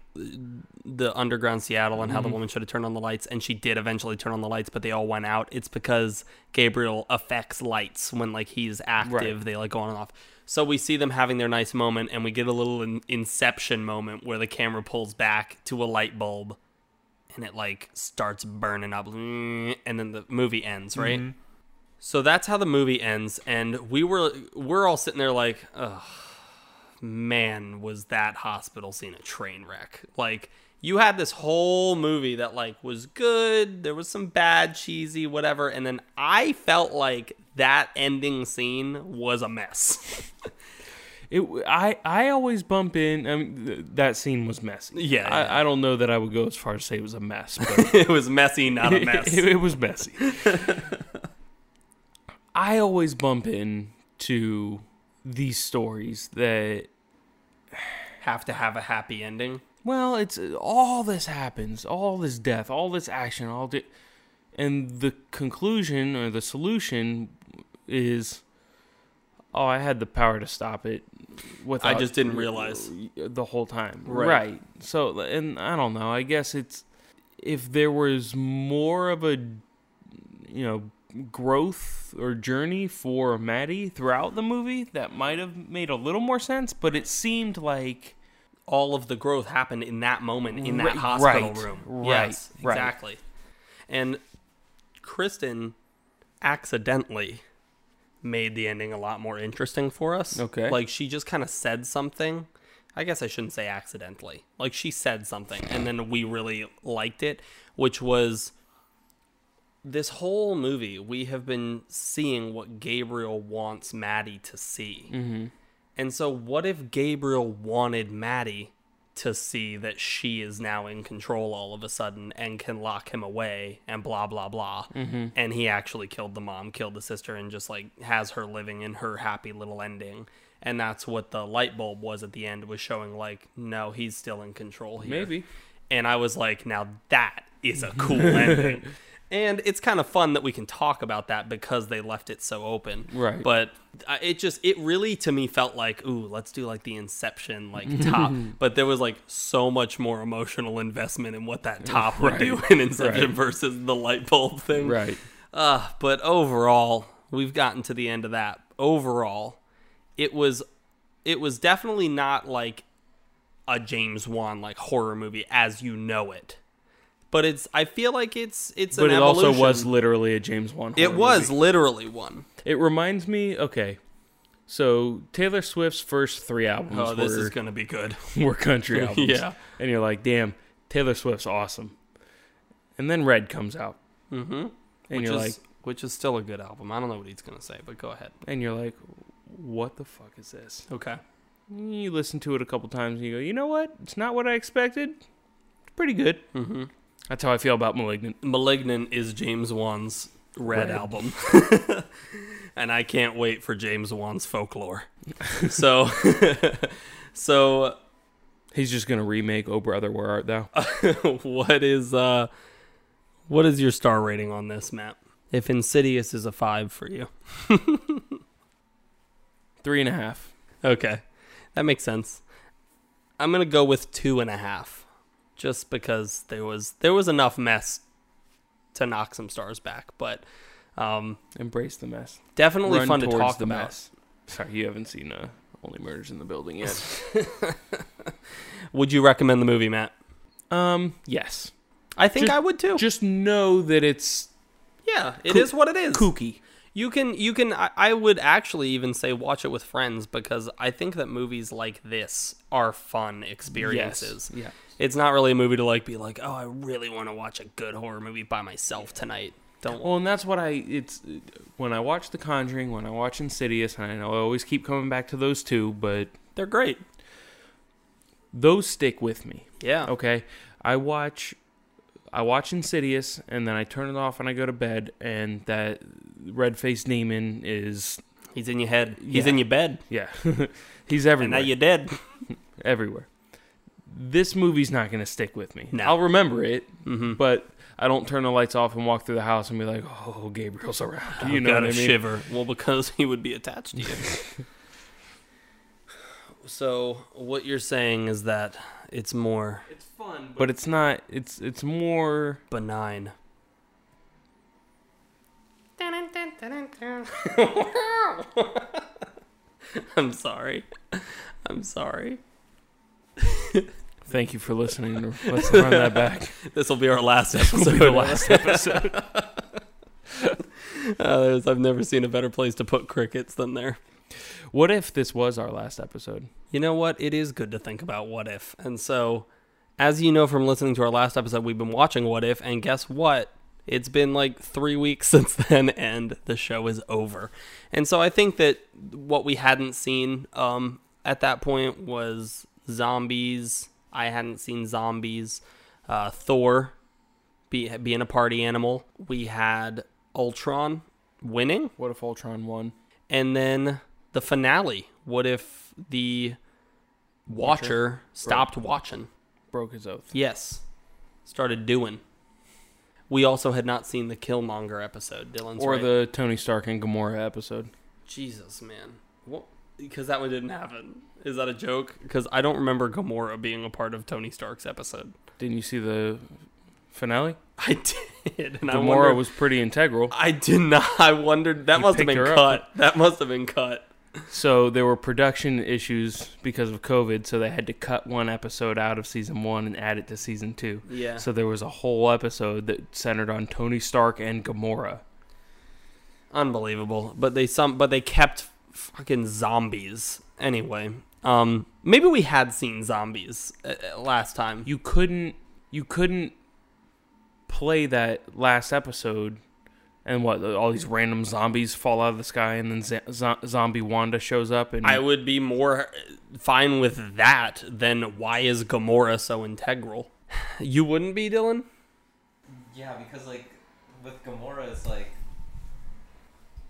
the underground Seattle and how
Mm-hmm.
the woman should have turned on the lights and she did eventually turn on the lights but they all went out. It's because Gabriel affects lights when like he's active,
Right.
they like go on and off. So we see them having their nice moment and we get a little in- inception moment where the camera pulls back to a light bulb and it like starts burning up and then the movie ends, right?
Mm-hmm.
So that's how the movie ends and we were we're all sitting there like, ugh, man, was that hospital scene a train wreck. Like you had this whole movie that like was good, there was some bad cheesy whatever and then I felt like that ending scene was a mess.
It, I I always bump in. I mean, th- that scene was messy.
Yeah,
I,
yeah.
I don't know that I would go as far as say it was a mess, but
it was messy, not a mess.
it, it was messy. I always bump in to these stories that
Have to have a happy ending.
well, it's all this happens, all this death, all this action, all the, and the conclusion or the solution is, oh, I had the power to stop it. Without, I
just didn't realize.
the whole time.
Right.
Right. So, and I don't know. I guess it's if there was more of a, you know, growth or journey for Maddie throughout the movie, that might have made a little more sense. But it seemed like
all of the growth happened in that moment in that
Right,
hospital room.
right,
yes,
right.
exactly. And Kristen accidentally made the ending a lot more interesting for us.
Okay.
Like she just kind of said something. I guess I shouldn't say accidentally. Like she said something and then we really liked it, which was this whole movie we have been seeing what Gabriel wants Maddie to see.
Mm-hmm.
And so, what if Gabriel wanted Maddie to see that she is now in control all of a sudden and can lock him away and blah, blah, blah? Mm-hmm. And he actually killed the mom, killed the sister, and just like has her living in her happy little ending. And that's what the light bulb was at the end, was showing like, no, he's still in control here.
maybe.
And I was like, now that is a cool ending. And it's kind of fun that we can talk about that because they left it so open.
Right.
But it just, it really to me felt like, ooh, let's do like the Inception, like top. but there was like so much more emotional investment in what that top would do in Inception
Right.
versus the light bulb thing.
Right.
Uh, but overall, we've gotten to the end of that. Overall, it was it was definitely not like a James Wan like horror movie as you know it. But it's I feel like it's it's a
But
an
it also was literally a James Wan.
it was
movie.
literally one.
It reminds me. Okay. So Taylor Swift's first three albums
Oh, this
were,
is gonna be good.
were country albums.
Yeah.
And you're like, damn, Taylor Swift's awesome. And then Red comes out.
Mm-hmm.
And
which
you're
is
like
which is still a good album. I don't know what he's gonna say, but go ahead.
and you're like, what the fuck is this?
Okay.
You listen to it a couple times and you go, you know what? It's not what I expected. It's pretty good.
Mm-hmm.
That's how I feel about Malignant.
Malignant is James Wan's Red,
Red.
album. and I can't wait for James Wan's folklore. so so
He's just gonna remake Oh Brother Where Art Thou?
what is uh what is your star rating on this, Matt? If Insidious is a 5 for you.
Three and a half.
Okay. That makes sense. I'm gonna go with two and a half. Just because there was there was enough mess to knock some stars back, but um
Embrace the mess.
definitely
Run
fun to talk
the
about.
mess. Sorry, you haven't seen uh, Only Murders in the Building yet.
Would you recommend the movie, Matt?
um, yes.
I think
Just-
I would too.
Just know that it's
yeah, it is
Koo-
what it is.
kooky.
You can you can I, I would actually even say watch it with friends because I think that movies like this are fun experiences.
Yeah.
It's not really a movie to like be like, "Oh, I really want to watch a good horror movie by myself tonight." Don't
Well, and that's what I. It's when I watch The Conjuring, when I watch Insidious, and I know I always keep coming back to those two, but
They're great.
those stick with me.
Yeah.
Okay, I watch, I watch Insidious, and then I turn it off and I go to bed, and that red faced demon is
He's in your head. He's
Yeah.
in your bed.
yeah, he's
And
everywhere.
now you're dead.
everywhere. This movie's not going to stick with me.
No.
I'll remember it,
Mm-hmm.
but I don't turn the lights off and walk through the house and be like, "Oh, Gabriel's around." You know
got
what I mean?
shiver. Well, because he would be attached to you. so what you're saying is that it's more
It's fun, but it's not. It's it's more.
benign. I'm sorry. I'm sorry.
Thank you for listening. Let's run that back.
This will be our last episode.
will be the last episode.
Uh, I've never seen a better place to put crickets than there.
What if this was our last episode?
You know what? It is good to think about what if. And so, as you know from listening to our last episode, we've been watching What If, and guess what? It's been like three weeks since then, and the show is over. And so, I think that what we hadn't seen um, at that point was zombies. I hadn't seen zombies. Uh, Thor be, being a party animal. We had Ultron winning
What if Ultron won?
and then the finale. What if the watcher, stopped watching?
Broke his oath.
Yes, started doing. We also had not seen the Killmonger episode. Dylan's
or
right.
the Tony Stark and Gamora episode.
Jesus man, what? Because that one didn't happen. Is that a joke? Because I don't remember Gamora being a part of Tony Stark's episode.
Didn't you see the finale?
I did, and I
Gamora was pretty integral.
I did not. I wondered. That
You
must have been cut.
up.
That must have been cut.
So there were production issues because of COVID, so they had to cut one episode out of season one and add it to season two.
Yeah.
So there was a whole episode that centered on Tony Stark and Gamora.
unbelievable but they some but they kept fucking zombies anyway um maybe we had seen zombies uh, uh, last time
You couldn't you couldn't play that last episode and what all these random zombies fall out of the sky and then z- zo- zombie Wanda shows up and
i would be more fine with that than why is gamora so integral you wouldn't be dylan
Yeah, because like with Gamora, it's like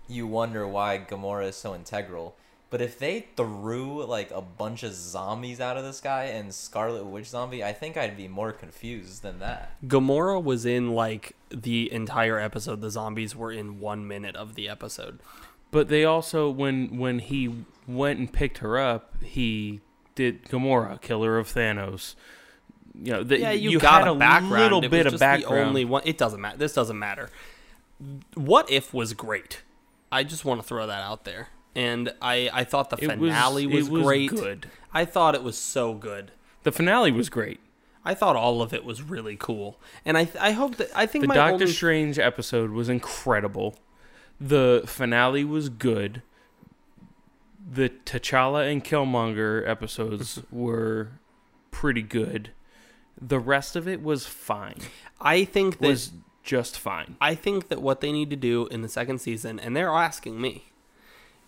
you wonder why Gamora is so integral. But if they threw like a bunch of zombies out of the sky and Scarlet Witch zombie, I think I'd be more confused than that.
gamora was in like the entire episode. The zombies were in one minute of the episode.
But they also when when he went and picked her up, he did Gamora, killer of Thanos. You know, the,
yeah you,
you
got
had
a background.
Little
It
bit
was
of
just the
background.
only one. It doesn't matter this doesn't matter. What if was great? I just want to throw that out there and i i thought the
It was-
finale was,
it was
great
good.
i thought it was so good
The finale was great.
i thought all of it was really cool and i i hope that i think
The
my
Doctor
only,
Strange episode was incredible. The finale was good. The T'Challa and Killmonger episodes were pretty good. The rest of it was fine.
i think that
Was just fine.
I think that what they need to do in the second season, and they're asking me,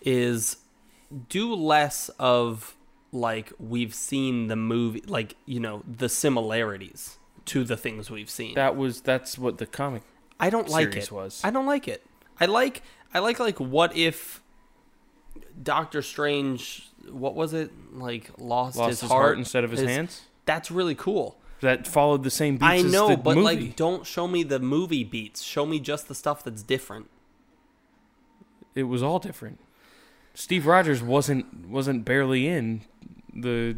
is do less of like we've seen the movie, like you know the similarities to the things we've seen.
That was that's what the comic
I don't like
series
it.
was.
I don't like it. I like I like like what if Doctor Strange, what was it like, lost,
lost
his, heart,
instead of his,
his-
hands.
That's really cool.
That followed the same beats
I
as
know,
the
but
movie.
like, don't show me the movie beats. Show me just the stuff that's different.
it was all different. Steve Rogers wasn't wasn't barely in the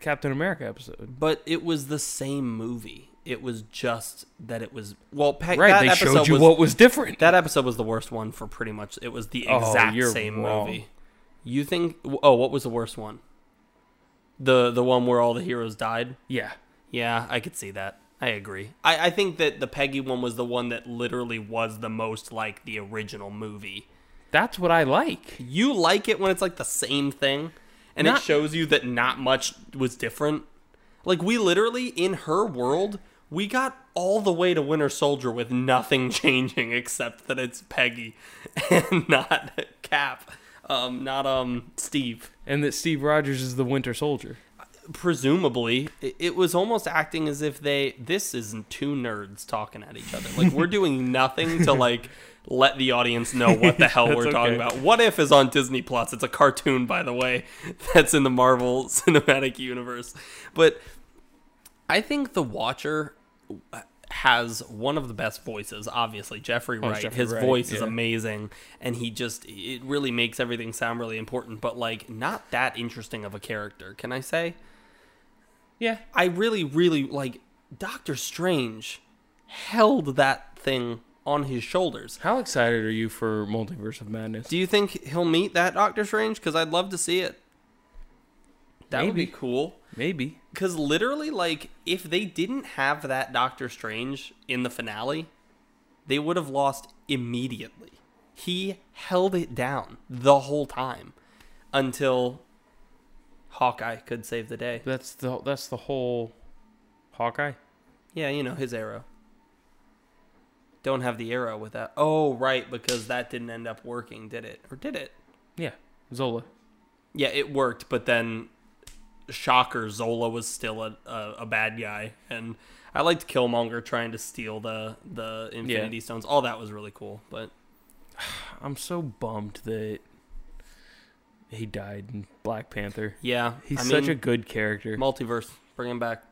Captain America episode.
But it was the same movie. It was just that it was well. Pe-
Right,
that
they
episode
showed you
was,
what was different.
That episode was the worst one for pretty much. It was the
Oh,
exact
you're
same
wrong.
movie. You think? Oh, what was the worst one? The the one where all the heroes died.
yeah.
Yeah, I could see that. I I agree. I, I think that the Peggy one was the one that literally was the most like the original movie.
That's what I like.
You like it when it's like the same thing and it shows you that not much was different. Like we literally in her world, we got all the way to Winter Soldier with nothing changing except that it's Peggy and not Cap. Um not um Steve.
And that Steve Rogers is the Winter Soldier.
presumably it, it was almost acting as if they this isn't two nerds talking at each other like we're doing nothing to like let the audience know what the hell we're talking
okay.
about. What if is on disney plus. It's a cartoon by the way that's in the marvel cinematic universe. But i think the watcher has one of the best voices obviously. Jeffrey
Oh,
wright
Jeffrey
his
Wright,
voice is amazing and he just it really makes everything sound really important but like not that interesting of a character can i say?
Yeah.
I really, really like Doctor Strange held that thing on his shoulders.
How excited are you for Multiverse of Madness?
Do you think he'll meet that Doctor Strange? Because I'd love to see it. That would be cool.
Maybe.
Because literally, like, if they didn't have that Doctor Strange in the finale, they would have lost immediately. He held it down the whole time until Hawkeye could save the day.
That's the that's the whole Hawkeye.
Yeah, you know, his arrow. Don't have the arrow with that. Oh, right, because that didn't end up working, did it? Or did it?
Yeah. Zola.
Yeah, it worked, but then shocker, Zola was still a, a, a bad guy. And I liked Killmonger trying to steal the, the Infinity Stones. All that was really cool, but
I'm so bummed that he died in Black Panther.
yeah.
He's
I
such a good character.
multiverse. Bring him back.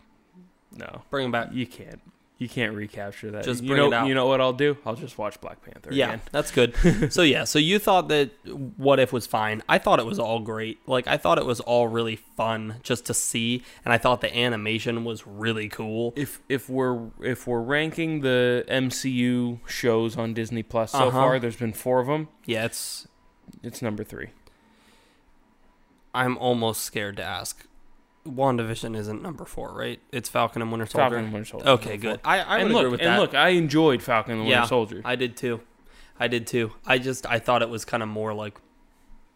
no,
Bring him back.
you can't. You can't recapture that.
Just
you
bring
know,
it out.
You know what I'll do? I'll just watch Black Panther
Yeah,
again.
that's good. so yeah, so you thought that What If was fine. I thought it was all great. Like I thought it was all really fun just to see, and I thought the animation was really cool.
If if we're if we're ranking the MCU shows on Disney Plus so
Uh-huh.
far, there's been four of them.
Yeah, it's.
It's number three.
I'm almost scared to ask. WandaVision isn't number four, right? It's Falcon and Winter Soldier.
Falcon and Winter Soldier.
Okay, good. I, I would
and
agree
look,
with
and
that.
look, I enjoyed Falcon and the
yeah,
Winter Soldier.
I did too. I did too. I just I thought it was kind of more like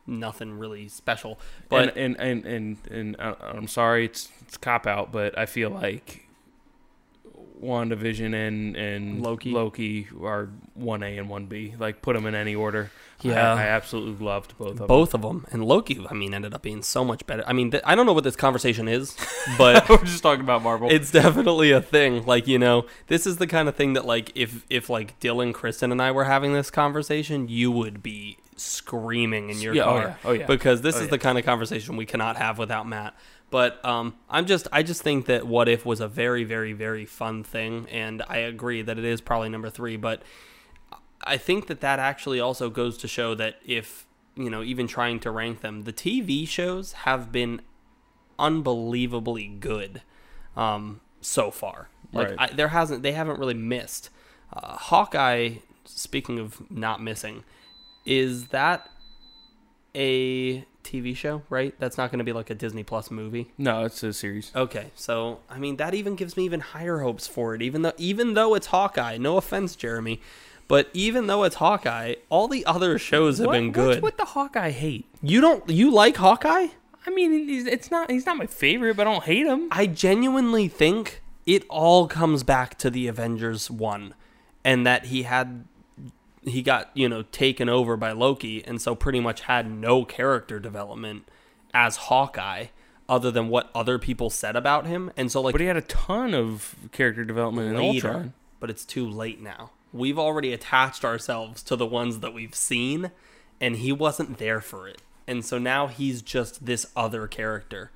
nothing really special. But
and and and and, and uh, I'm sorry, it's it's cop out, but I feel like WandaVision and and
Loki.
Loki are one A and one B. Like put them in any order.
Yeah.
I, I absolutely loved both of them.
both of them and Loki, I mean, ended up being so much better. I mean, th- I don't know what this conversation is, but
We're just talking about Marvel.
it's definitely a thing. Like you know, this is the kind of thing that like if if like Dylan, Kristen, and I were having this conversation, you would be screaming in your
Yeah, oh
car.
yeah, oh yeah.
Because this
Oh
is
yeah.
the kind of conversation we cannot have without Matt. But um, I'm just I just think that What If was a very very very fun thing, and I agree that it is probably number three. But I think that that actually also goes to show that if you know even trying to rank them, the TV shows have been unbelievably good um, so far. Like
Right.
I, there hasn't they haven't really missed. Uh, Hawkeye. Speaking of not missing, is that a TV show? Right? That's not going to be like a Disney Plus movie.
no, it's a series.
Okay, so I mean that even gives me even higher hopes for it. Even though even though it's Hawkeye, no offense, Jeremy, but even though it's Hawkeye, all the other shows have
What-
been good.
with the Hawkeye hate?
You don't you like Hawkeye?
I mean, it's not he's not my favorite, but I don't hate him.
I genuinely think it all comes back to the Avengers one, and that he had he got you know taken over by Loki, and so pretty much had no character development as Hawkeye, other than what other people said about him, and so like
But he had a ton of character development in
later,
Ultron.
but it's too late now. We've already attached ourselves to the ones that we've seen, and he wasn't there for it. And so now he's just this other character.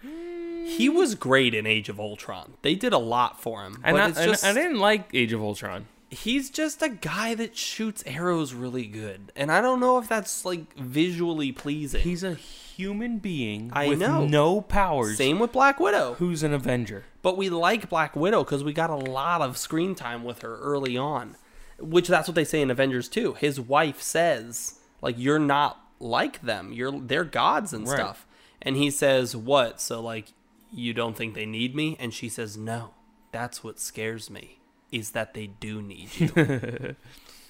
He was great in Age of Ultron. They did a lot for him.
And, I,
it's
and I didn't like Age of Ultron.
He's just a guy that shoots arrows really good. And I don't know if that's like visually pleasing.
He's a human being
I
with
know.
no powers.
Same with Black Widow.
Who's an Avenger?
But we like Black Widow because we got a lot of screen time with her early on, which that's what they say in Avengers 2. His wife says, like, you're not like them. You're they're gods and
Right.
stuff. And he says, what? So like, you don't think they need me? And she says, no. that's what scares me is that they do need you.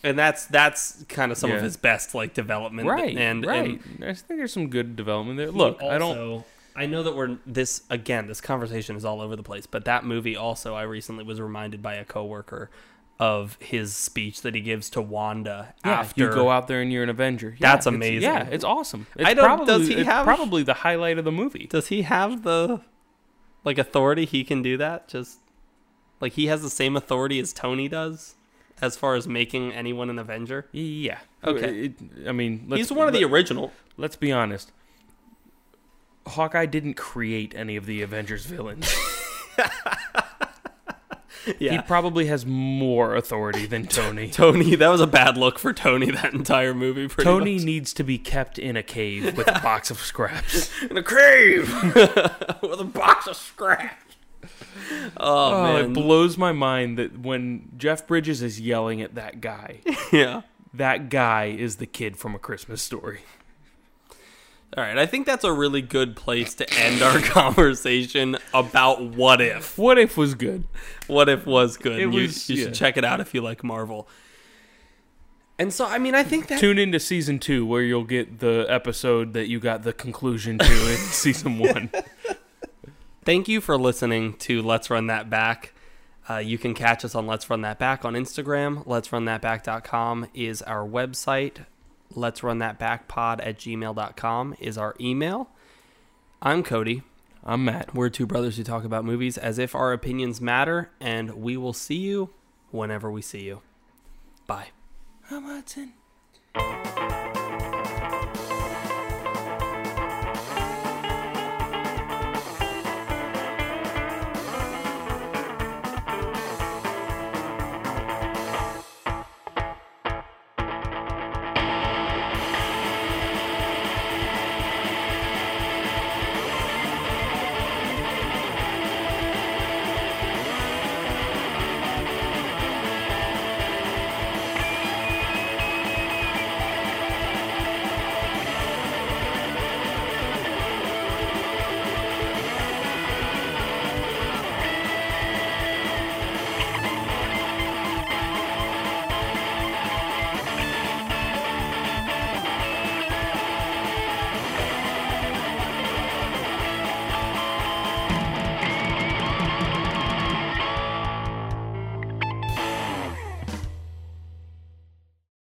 and that's that's kind of some of his best like development
right,
and
right.
and
I think there's some good development there. Look, I don't.
I know that we're this again. This conversation is all over the place, but that movie also, I recently was reminded by a coworker of his speech that he gives to Wanda
Yeah,
after
you go out there and you're an Avenger. Yeah,
That's
it's-
amazing.
Yeah, it's awesome. It's
I don't-
Probably,
does he
it's
have-
probably the highlight of the movie?
Does he have the like authority? He can do that. Just like he has the same authority as Tony does, as far as making anyone an Avenger.
Yeah.
Okay.
It- I mean, let's,
He's one of the original.
Let's be honest. Hawkeye didn't create any of the Avengers villains.
yeah.
He probably has more authority than Tony.
Tony. That was a bad look for Tony. That entire movie. Pretty
Tony
much.
needs to be kept in a cave with a box of scraps.
in a cave with a box of scraps. Oh,
Oh, it blows my mind that when Jeff Bridges is yelling at that guy,
yeah.
that guy is the kid from A Christmas Story.
All right, I think that's a really good place to end our conversation about what if.
What if was good?
What if was good.
It
you,
was-
you
yeah.
should check it out if you like Marvel. And so, I mean, I think that
Tune into season two where you'll get the episode that you got the conclusion to in season one.
Thank you for listening to Let's Run That Back. Uh, you can catch us on Let's Run That Back on Instagram. Let's Run That Back.com is our website. Let's Run That Back pod at gmail.com is our email. I'm Cody.
I'm Matt.
We're two brothers who talk about movies as if our opinions matter, and we will see you whenever we see you. Bye.
I'm Hudson.